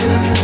Yeah.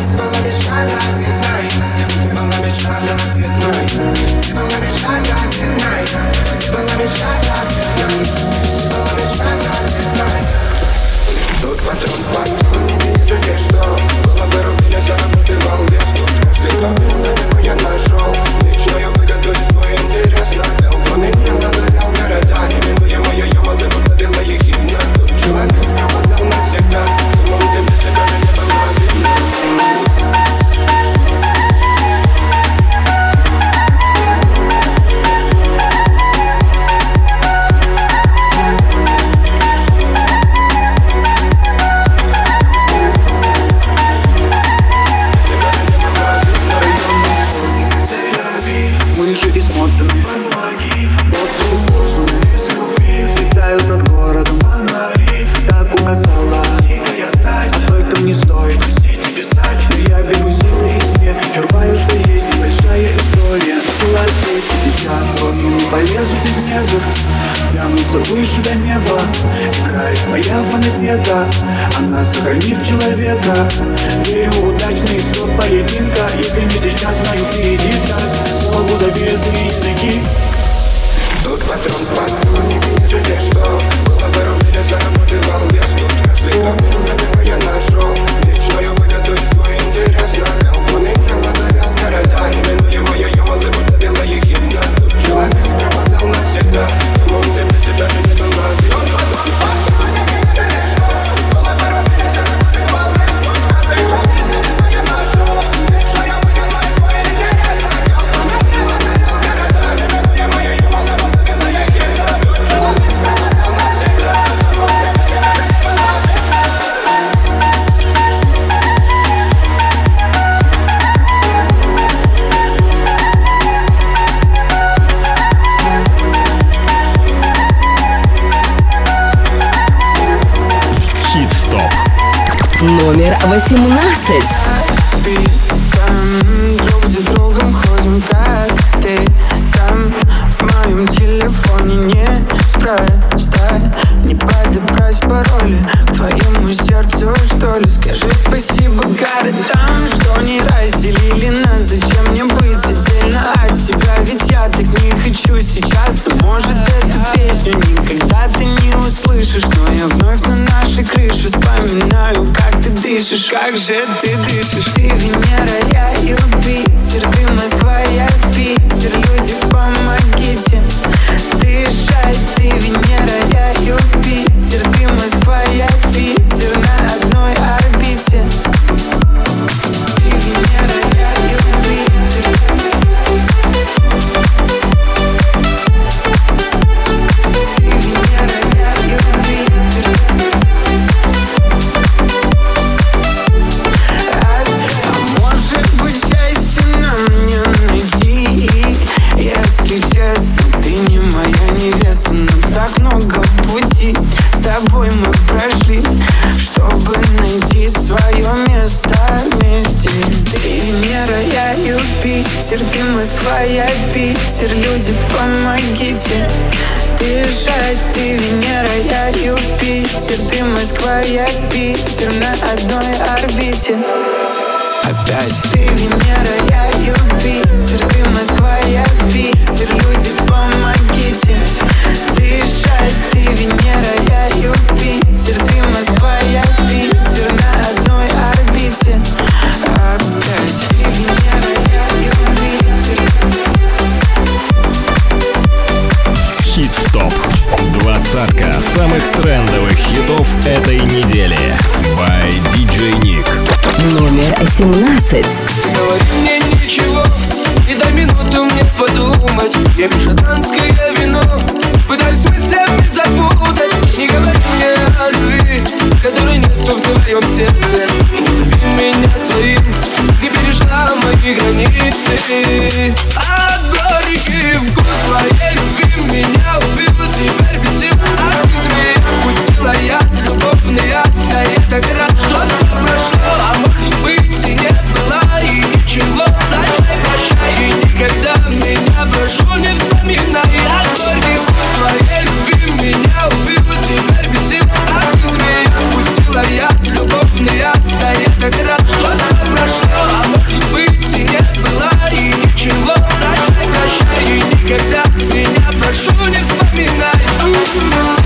как же ты ветер Ты Москва, я Питер На одной орбите. Опять. Ты Венера, я Юпитер. Ты Москва, я Питер. Люди, помогите. Дышать Ты Венера, я Юпитер. Ты Москва, я Питер На одной орбите. Двадцатка самых трендовых хитов этой недели. By DJ Nick. Номер 17. Говори мне ничего, и до минуты мне подумать. Я пишу танское вино, пытаюсь мыслями запутать. Не говори мне о любви, которой нету в твоем сердце. Не зови меня своим, ты перешла мои границы. А От горечи вкус твоей любви меня убил, теперь бесил. как раз, что все прошло А может быть и не было и ничего Прощай, прощай и никогда меня прошу не вспоминай.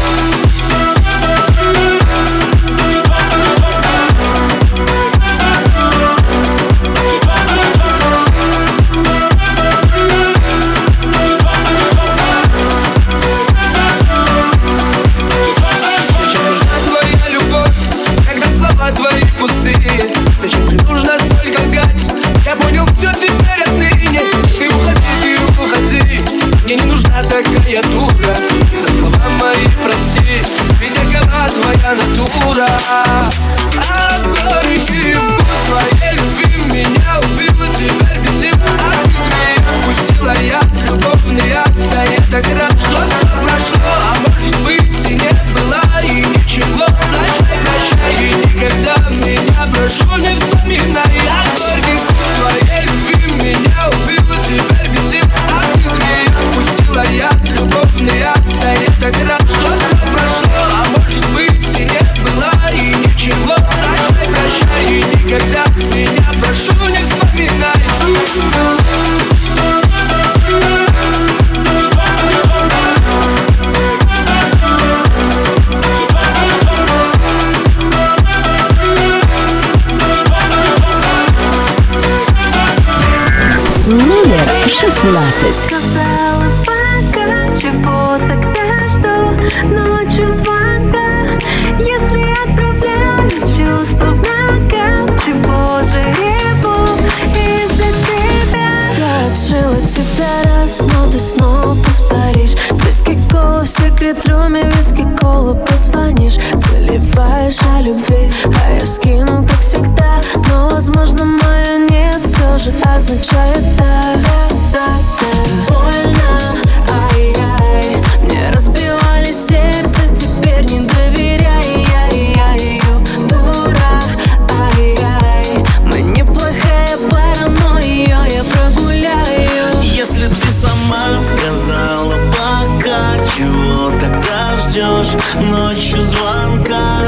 ждешь ночью звонка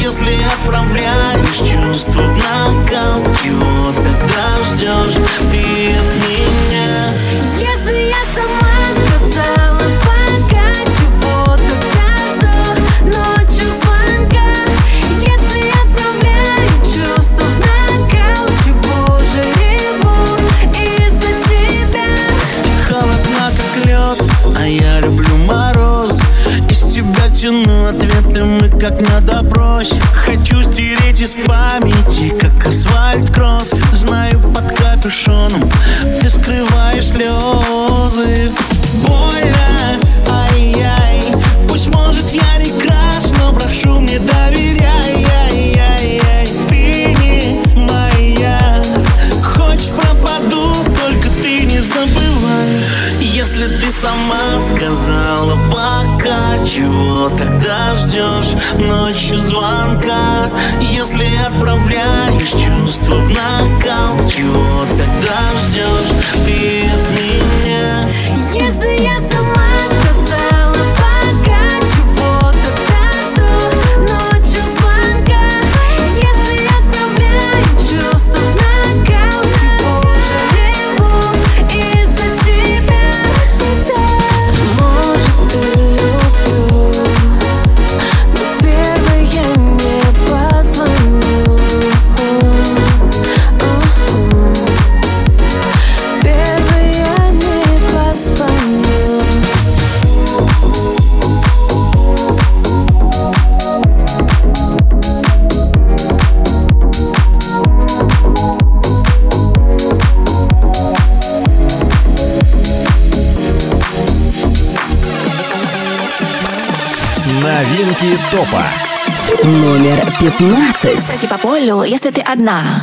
Если отправляешь чувства в нокаут Чего тогда ждешь ты от меня? Если я сама как на допросе. Хочу стереть из памяти, как асфальт кросс. Знаю под капюшоном ты скрываешь слезы. Больно, ай-яй Пусть может я не краш, но прошу мне доверяй ай Ты не моя Хочешь пропаду, только ты не забывай если ты сама сказала пока Чего тогда ждешь? Ночью звонка Если отправляешь чувства в накал Чего тогда ждешь? Ты от меня Если я сама Топа. Номер 15. Кстати, по полю, если ты одна.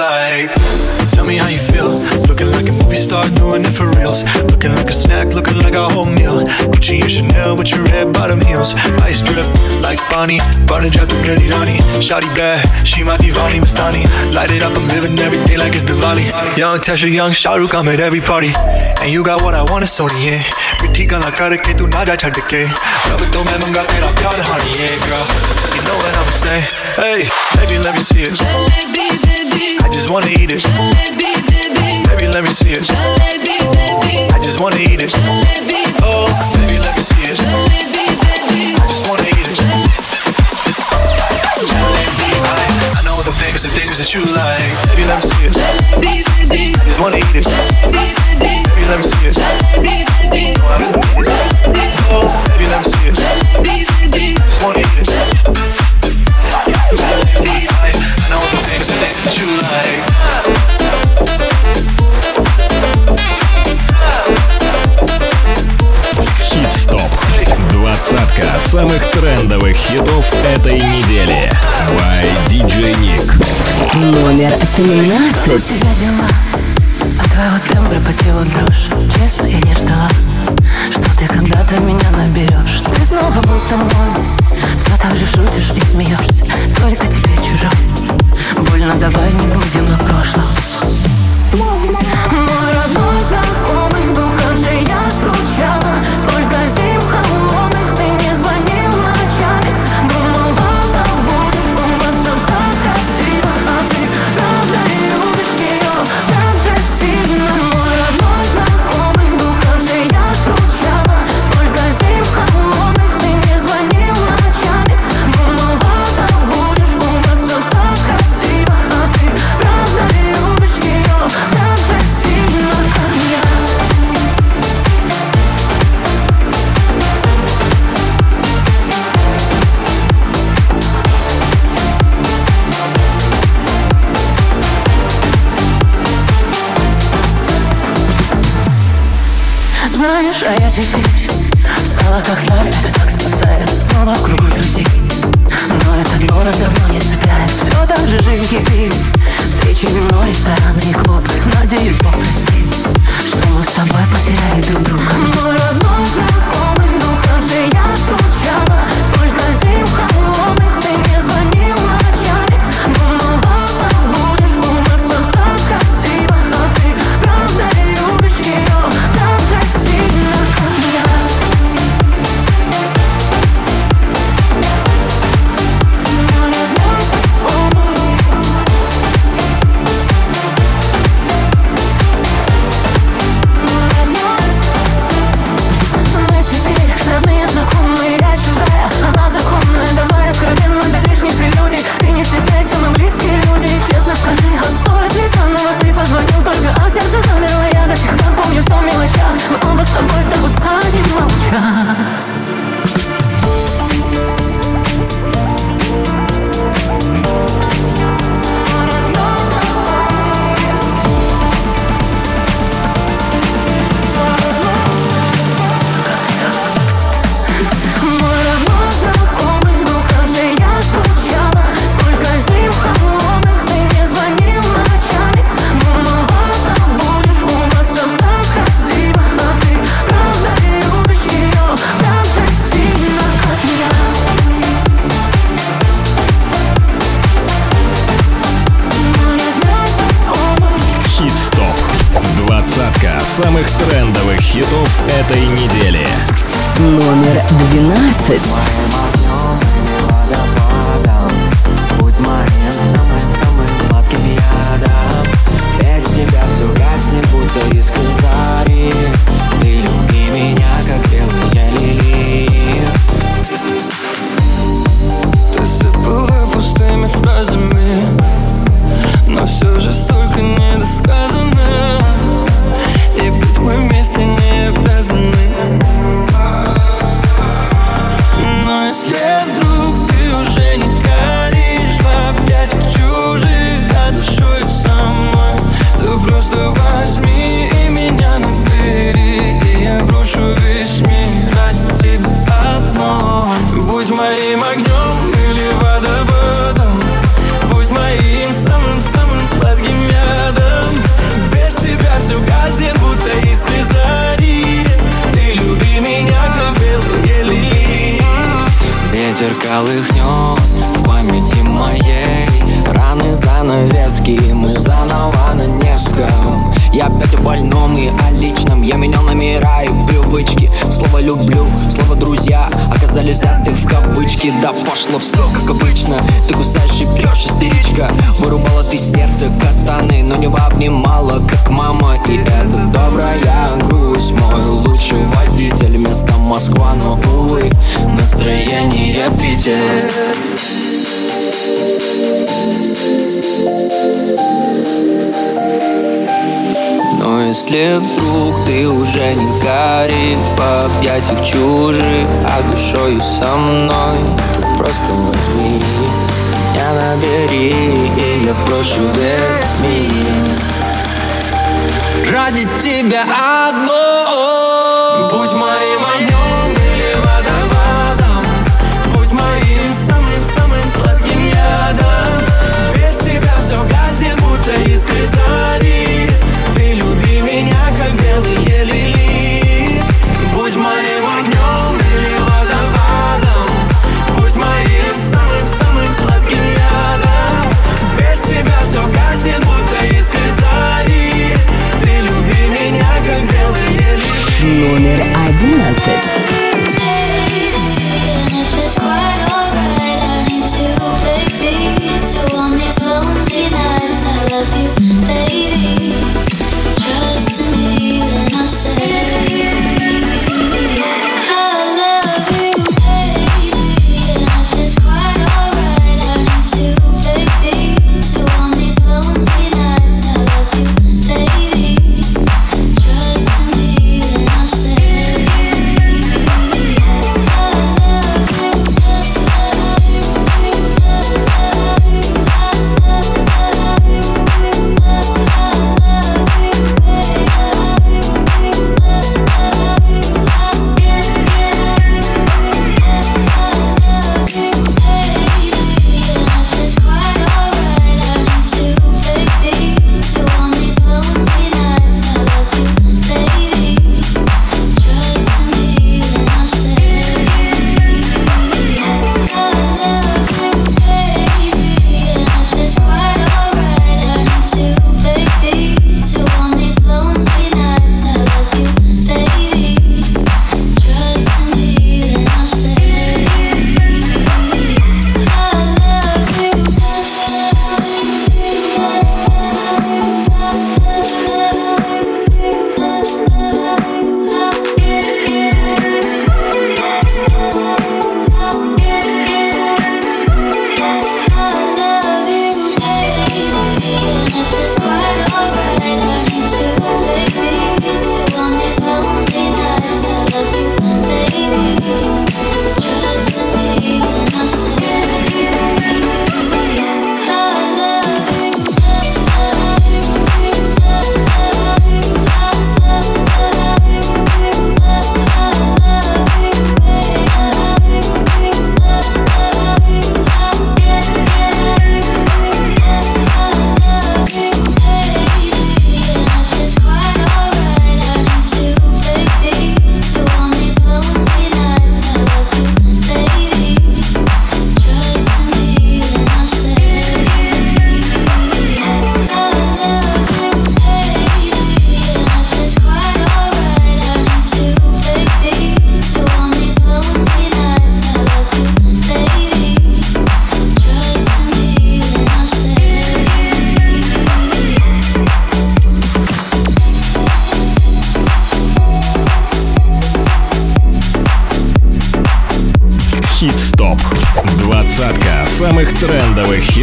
like Tell me how you feel. Looking like a movie star doing it for reals. Looking like a snack, looking like a whole meal. Gucci and Chanel with your red bottom heels. Ice drip like Bonnie. Burning ja tu kehdi rani Shawty bad, she my divani Mastani. Light it up, I'm living every day like it's Diwali. Young Tesha, young Shahrukh, I'm at every party. And you got what I want, it's only yeah ਮਿੱਠੀ ਗਾਲਾਂ ਕਰਕੇ ਤੂੰ ਨਾ ਜਾ ਛੱਡ ਕੇ ਰੱਬ ਤੋਂ ਮੈਂ ਮੰਗਾ ਤੇਰਾ ਪਿਆਰ ਹਾਣੀਏ girl. You know what I'ma say, hey baby let me see it. I just wanna eat it. Baby. Baby, let me see it. I just wanna eat it. Oh, baby let me see it. I just wanna eat it. I, I know the things, the things that you like. Baby let me see it. I just wanna eat it. Baby. Let me see it. No, I really need Oh, baby let me see it. I just wanna eat it. I, I самых трендовых хитов этой недели. By DJ Nick. Номер 13. тебя дела. От твоего тембра по телу дрожь. Честно, я не ждала Что ты когда-то меня наберешь Ты снова будто мой. Все так же шутишь и смеешься Только теперь чужой Больно, давай не будем о прошлом. Мой родной знакомый, больном и о личном. Я менял номера и привычки. Слово «люблю», слово «друзья» Оказались взяты в кавычки. Да пошло все как обычно. Ты кусаешь и пьешь истеричка. Вырубала ты сердце катаны Но не обнимала, как мама. И это добрая грусть. Мой лучший водитель Место Москва, но увы Настроение Питер. Если вдруг ты уже не горишь в объятиях чужих А душою со мной, то просто возьми Меня набери, и я прошу, верь Ради тебя одно Будь моей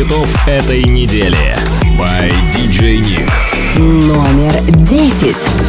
хитов этой недели. By DJ Nick. Номер 10.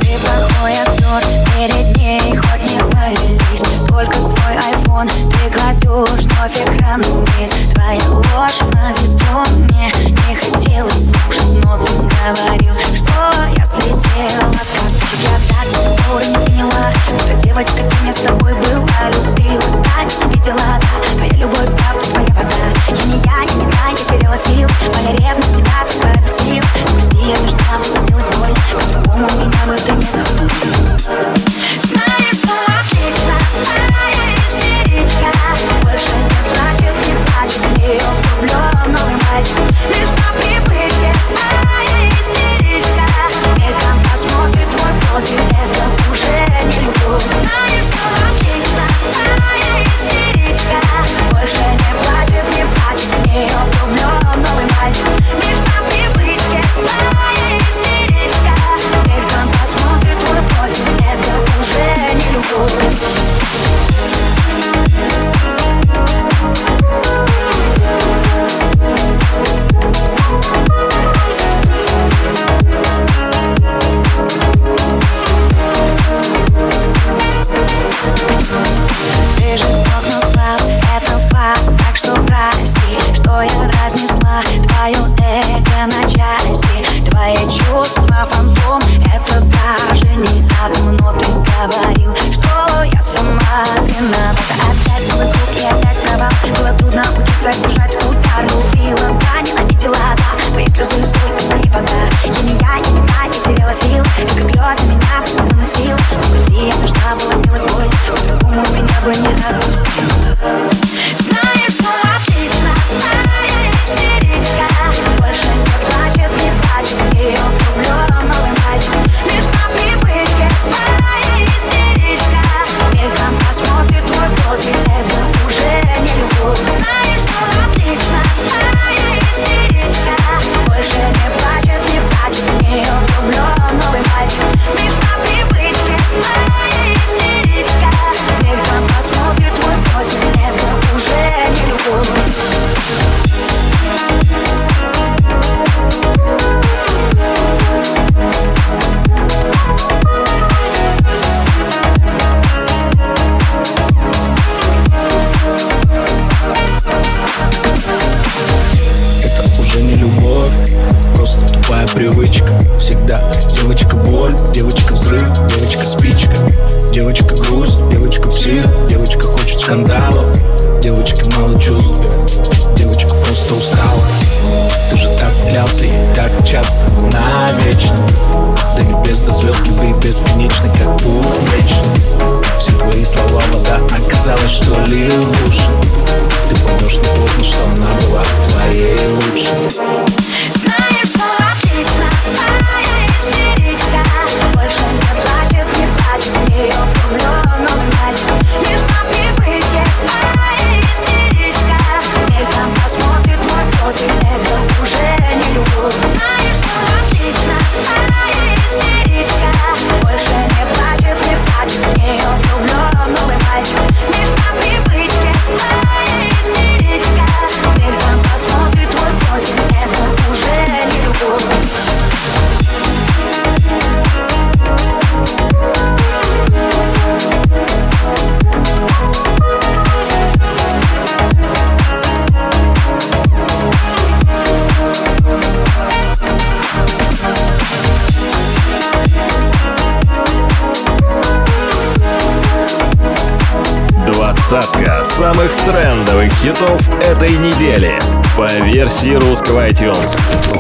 хитов этой недели по версии русского iTunes.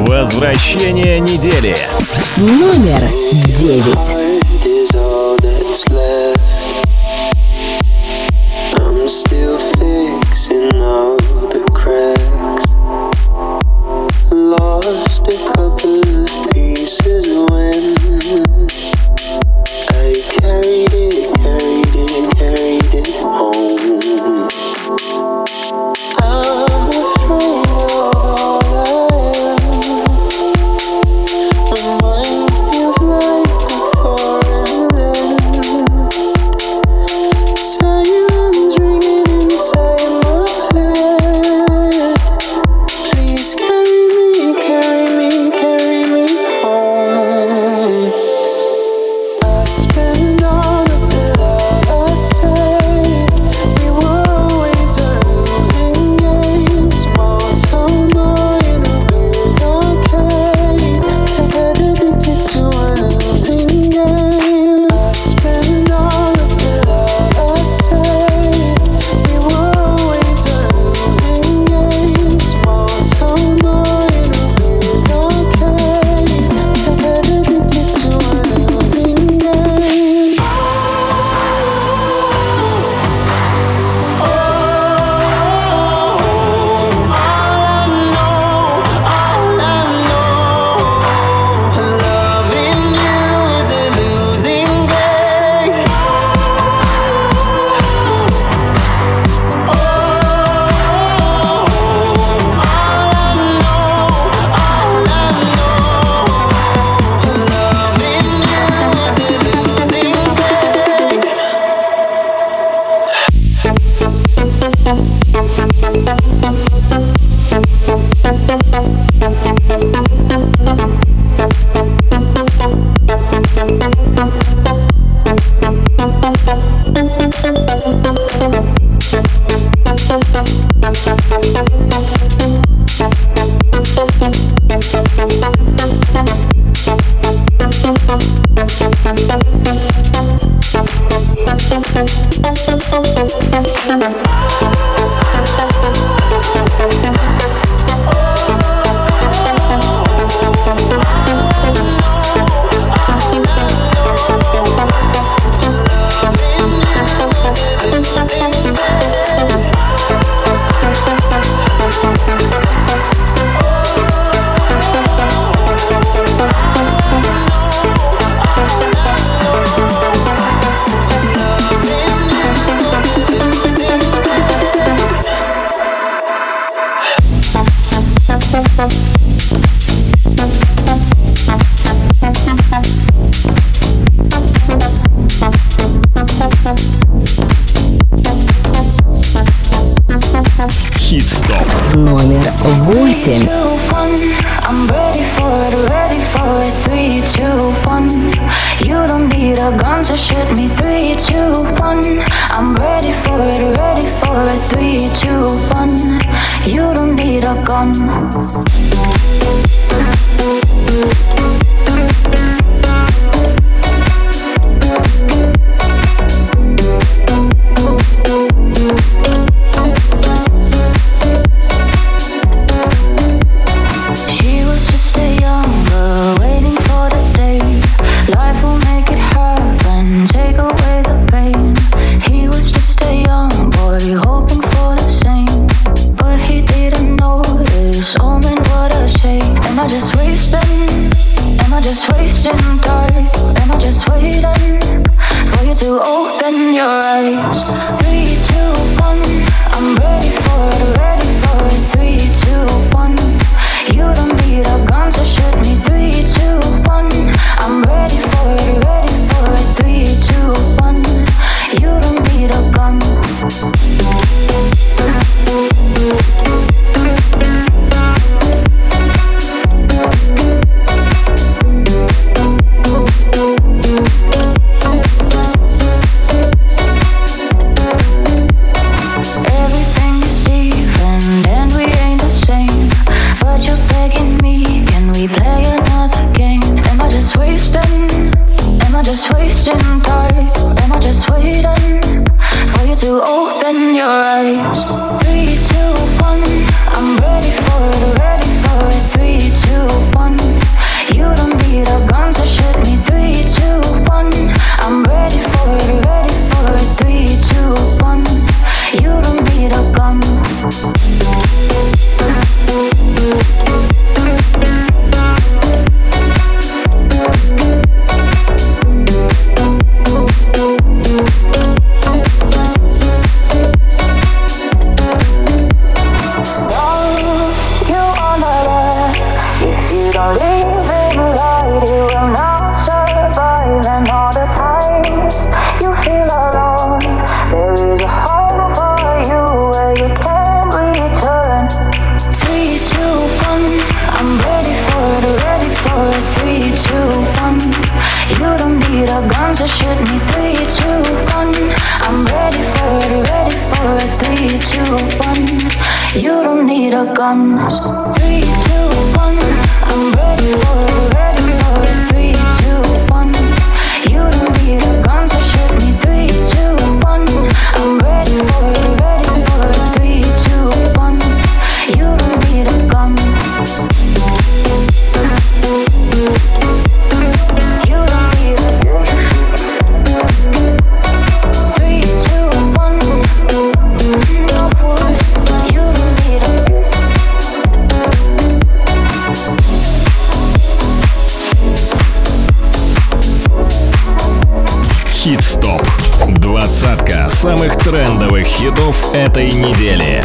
Возвращение недели. Номер девять. Этой недели.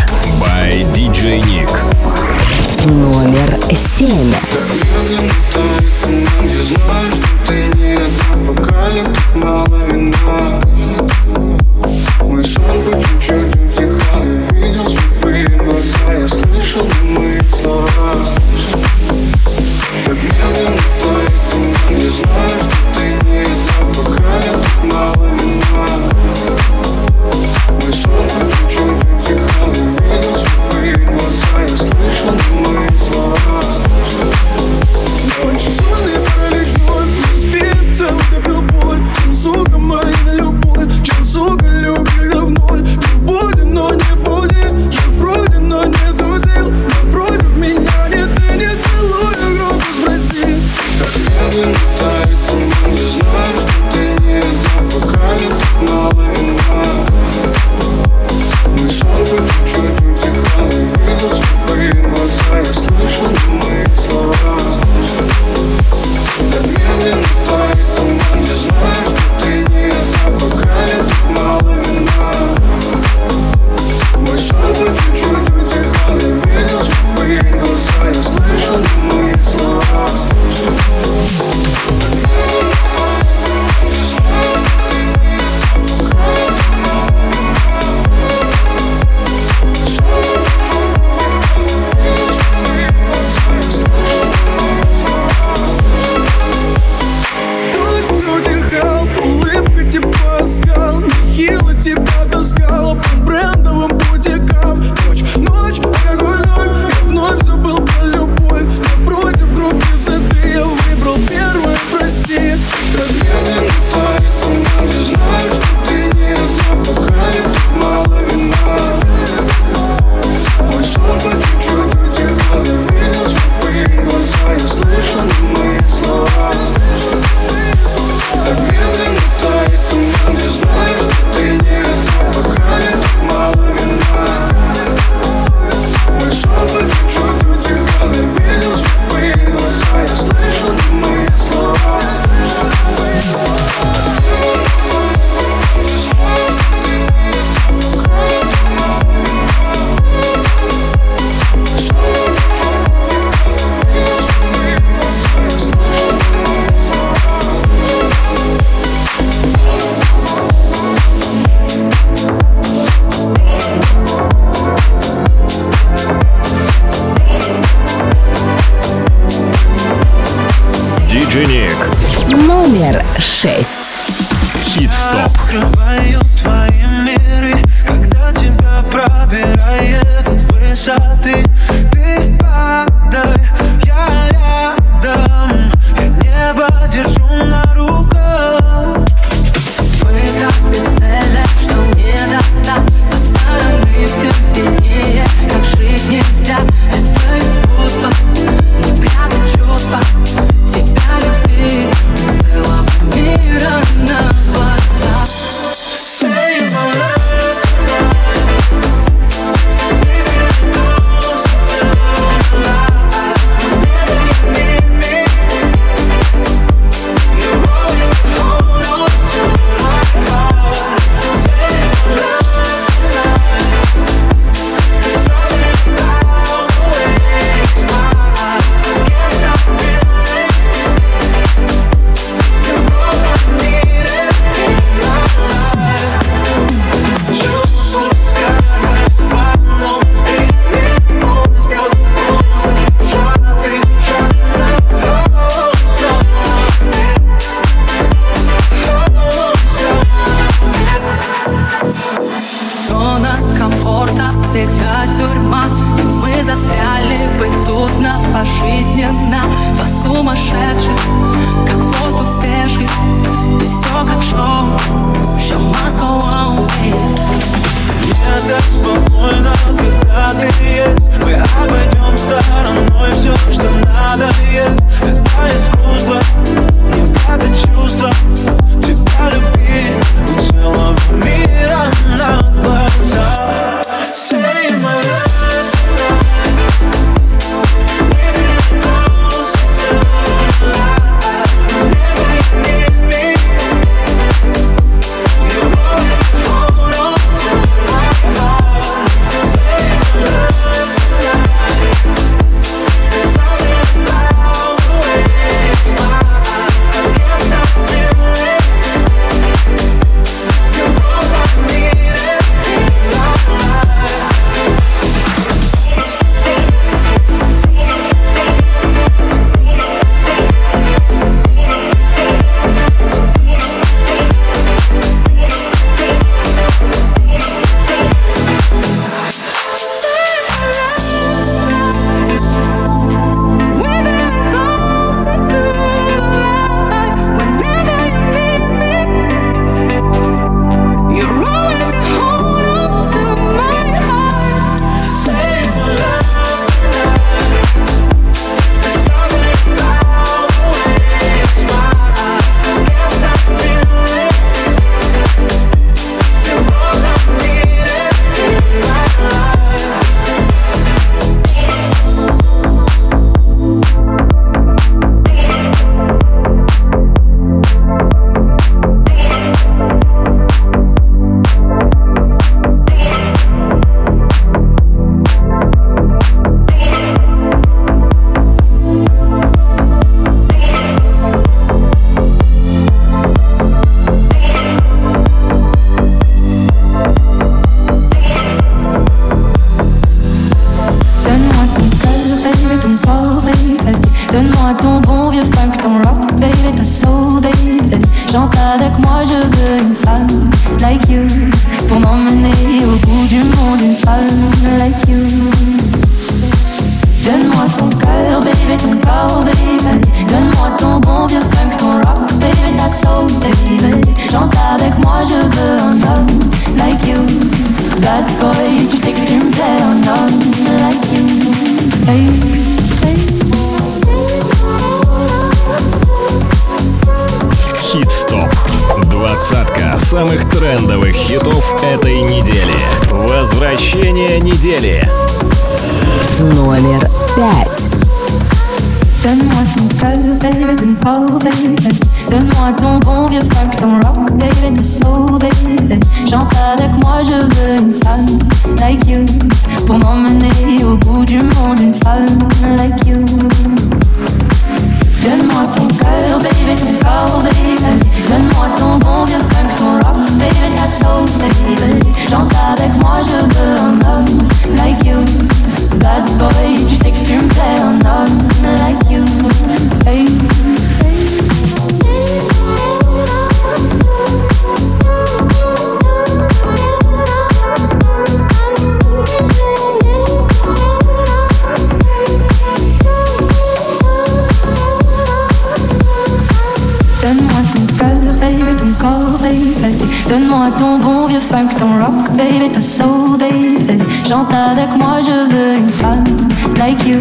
трендовых хитов этой недели. Возвращение недели. Номер пять. Donne-moi ton cœur, baby, ton peau, baby Donne-moi ton bon vieux fuck, ton rock, baby, tes soul, baby Chante avec moi, je veux une femme like you Pour m'emmener au bout du monde, une femme like you Donne-moi ton cœur, baby, ton corps, baby Donne-moi ton bon vieux fuck, ton rock so flexible. J'entre avec moi, je veux un homme like you. Bad boy, tu sais que tu me plais, un homme like you. Hey. Donne-moi ton bon vieux funk, ton rock, baby, ta soul, baby. Chante avec moi, je veux une femme like you.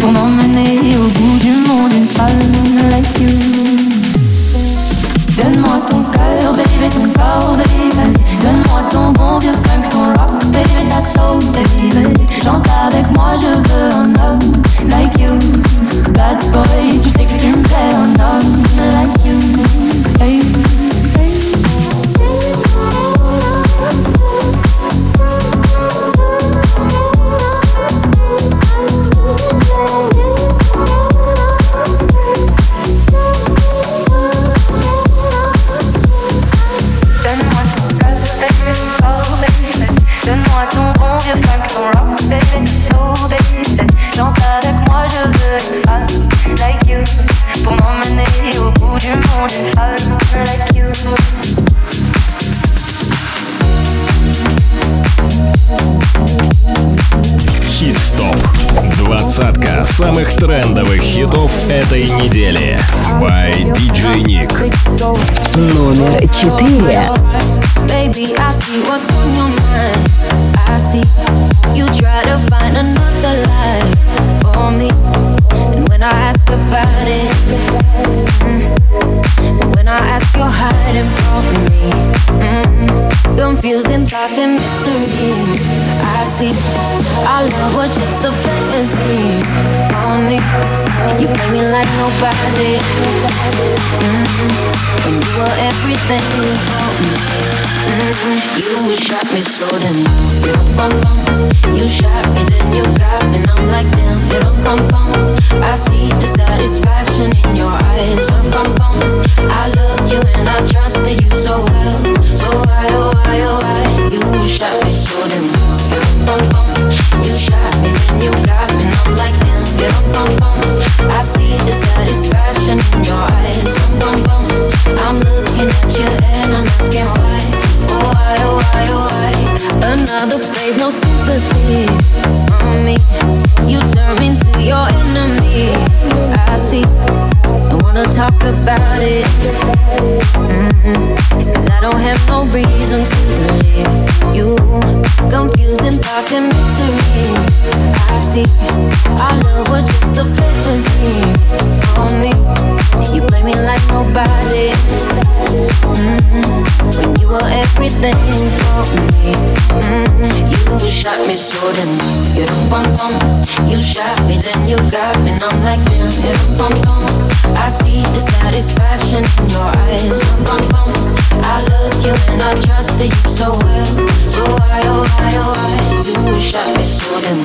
Pour m'emmener au bout du monde, une femme like you. Donne-moi ton cœur, baby, ton corps, baby. Donne-moi ton bon vieux funk, ton rock, baby, ta soul, baby. Chante avec moi, je veux un homme like you. Bad boy, tu sais que tu me plais, un homme like you. Этой недели. I don't have no reason to believe you. Confusing thoughts and mystery. I see, our love was just a fantasy. On me You play me like nobody. Mm-mm. When you were everything for me. Mm-mm. You shot me so then you don't bum bum. You shot me then you got me and I'm like damn you don't I see the satisfaction in your eyes I loved you and I trusted you so well. So why oh why oh why You shot me so then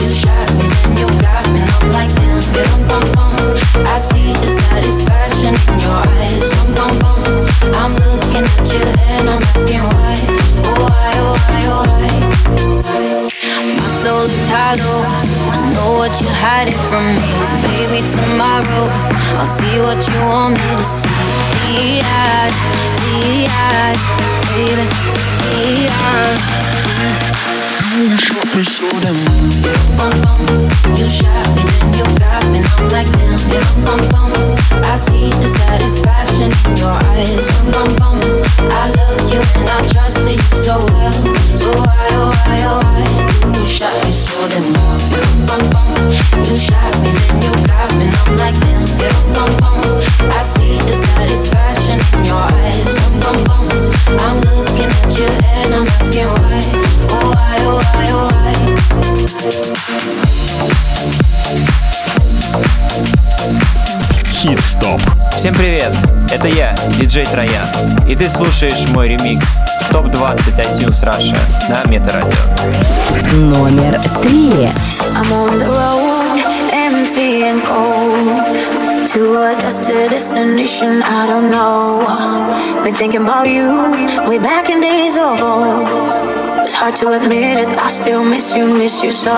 you shot me then you got me I'm like damn I see the satisfaction in your eyes. I'm looking at you and I'm asking why. Oh why oh why oh why My soul is hollow I know what you're hiding from me. Baby tomorrow I'll see what you want me to see. Be-eyed, be-eyed Baby, be-eyed you shot me You me you got me I'm like I see the satisfaction in your eyes. I loved you and I trusted you so well So why why why You shot me You me you got me I'm like I see the satisfaction in your eyes I'm looking at you and I'm asking why. Oh why oh why Хит-стоп. Всем привет, это я, диджей Троян, и ты слушаешь мой ремикс ТОП-20 iTunes Russia на Метарадио. Номер три. I'm on the road, empty and cold. To a destined destination, I don't know. Been thinking about you, way back in days of old. It's hard to admit it, I still miss you, miss you so.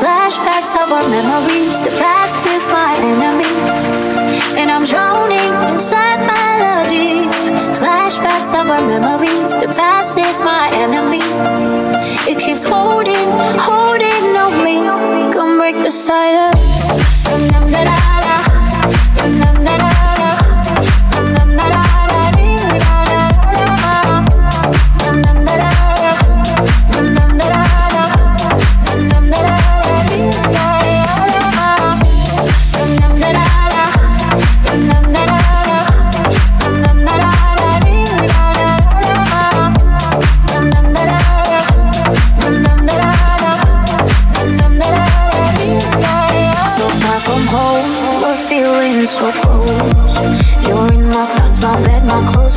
Flashbacks of our memories, the past is my enemy. And I'm drowning inside melody. Flashbacks of our memories, the past is my enemy. It keeps holding, holding on me. Come break the silence.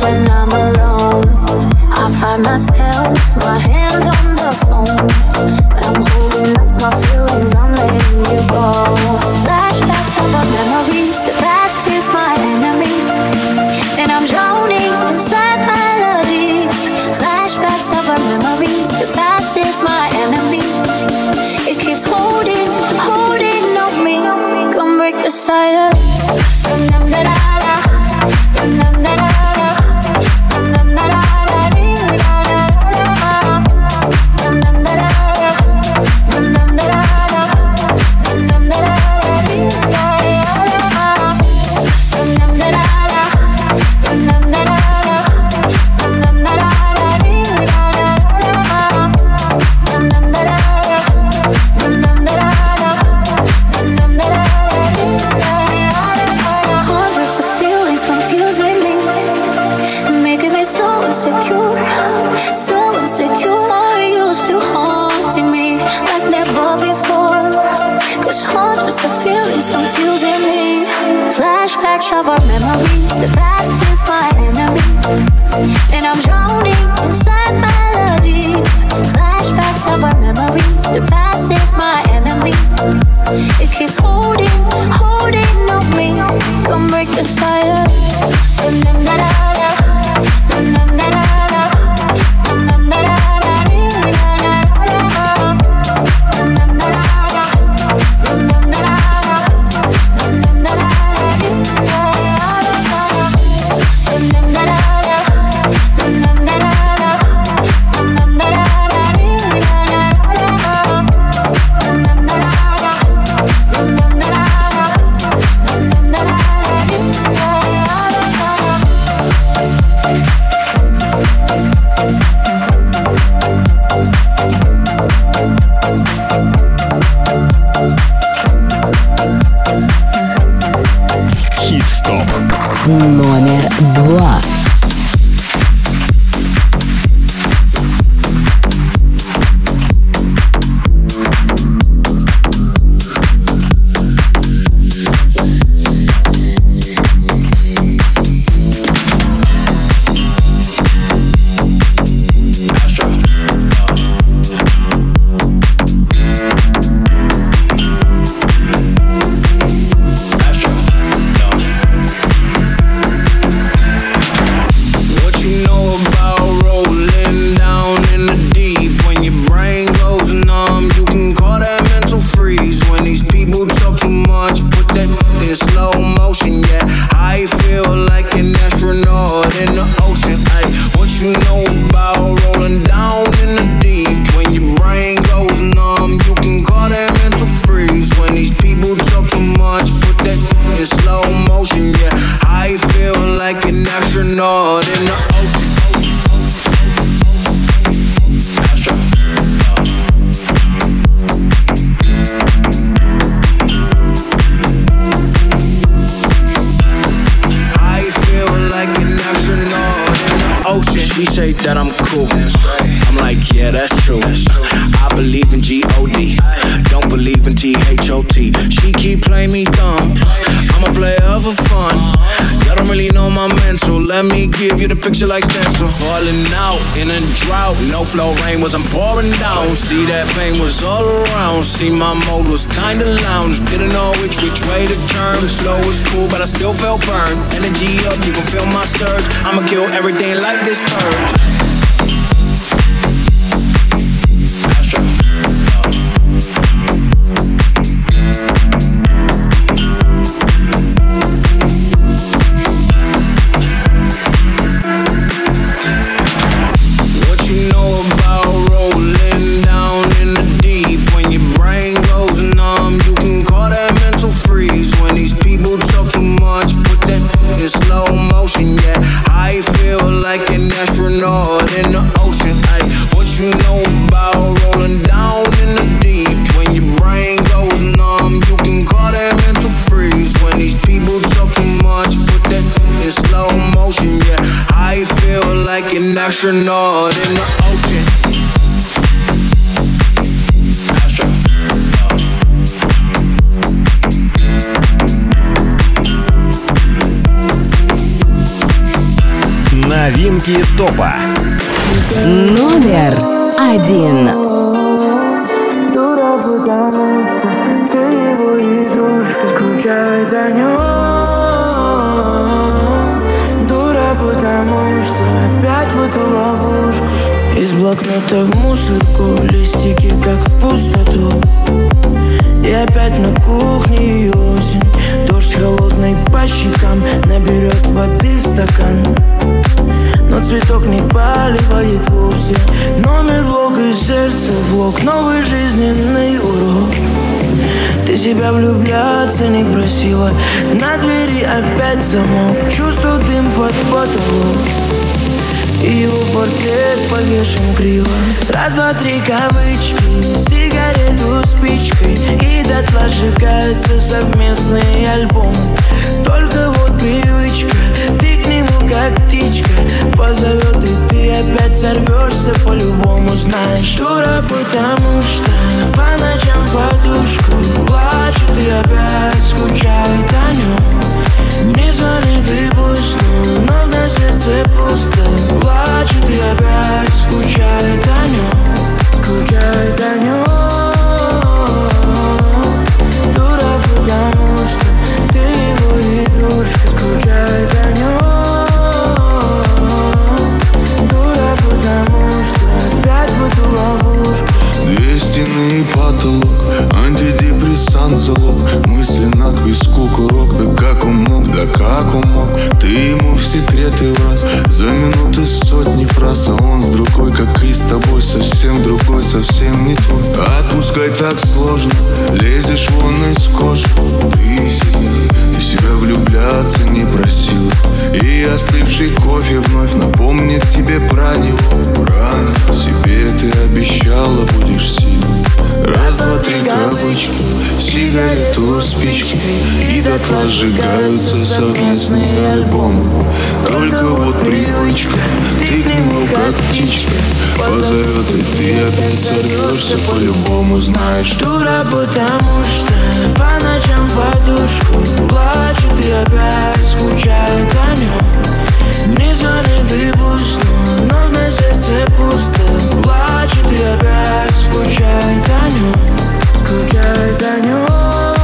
when I'm alone, I find myself, my hand on the phone. astronaut in the ocean. Новинки топа. Номер один. Блокнота в мусорку Листики как в пустоту. И опять на кухне осень. Дождь холодный по щекам Наберет воды в стакан. Но цветок не поливает вовсе. Номер блок и сердце влог Новый жизненный урок. Ты себя влюбляться не просила. На двери опять замок. Чувствую дым под потолок и его портрет повешен криво. Раз, два, три кавычки Сигарету спичкой И дотла сжигаются совместные альбомы. Только вот привычка Ты к нему как птичка. Позовет и ты опять сорвешься По-любому знаешь. Дура, потому что По ночам подушку Плачет и опять скучает сложно. Лезешь вон из кожи. Ты ты себя влюбляться не просила. И остывший кофе вновь напомнит тебе про него. Про него. Себе ты обещала, будешь сильной. Раз, два, три кавычки Сигарету спичкой. И дотла сжигаются совместные альбомы. Только вот привычка поймал, как птичка. Позовет, и ты опять сорвешься По-любому знаешь, дура, потому что По ночам подушку плачет и опять скучает о нем Не звонит и пусто, но на сердце пусто. Плачет и опять скучает о нем Скучает о нем